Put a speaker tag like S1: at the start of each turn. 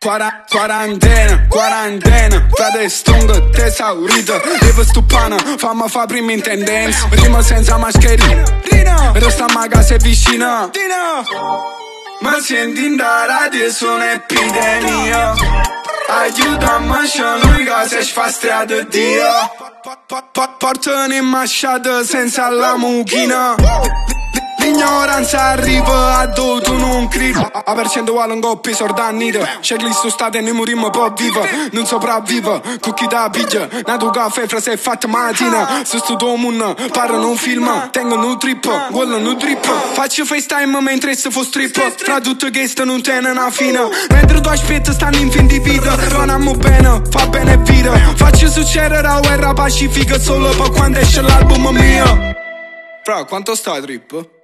S1: Quara- quarantena, quarantena. Frate stongo, tesaurito. Devo stupana, fammi fa prima in tendenza. Prima senza mascherina Però sta a casa è vicina. Ma senti in da radio su un'epidemia. Aiutami a noi che se fa strada Dio. Portano in masciata senza la mucchina. L'ignoranza arriva a dove tu non credi A percentuale un coppi sordannite Checklist state ne morimmo po' viva Non sopravviva Con chi da piglia Nato caffè fra se è fatta mattina. Se sto mondo Parlano un film. Tengono un trip Guardano un trip. Faccio FaceTime mentre se fo strip. Fra tutto che sto non tiene una fine. Mentre tu aspetti stanno in fin di vita. Ronamo bene Fa bene vita. Faccio succedere la guerra pacifica Solo per quando esce l'album mio. Fra quanto sta trip?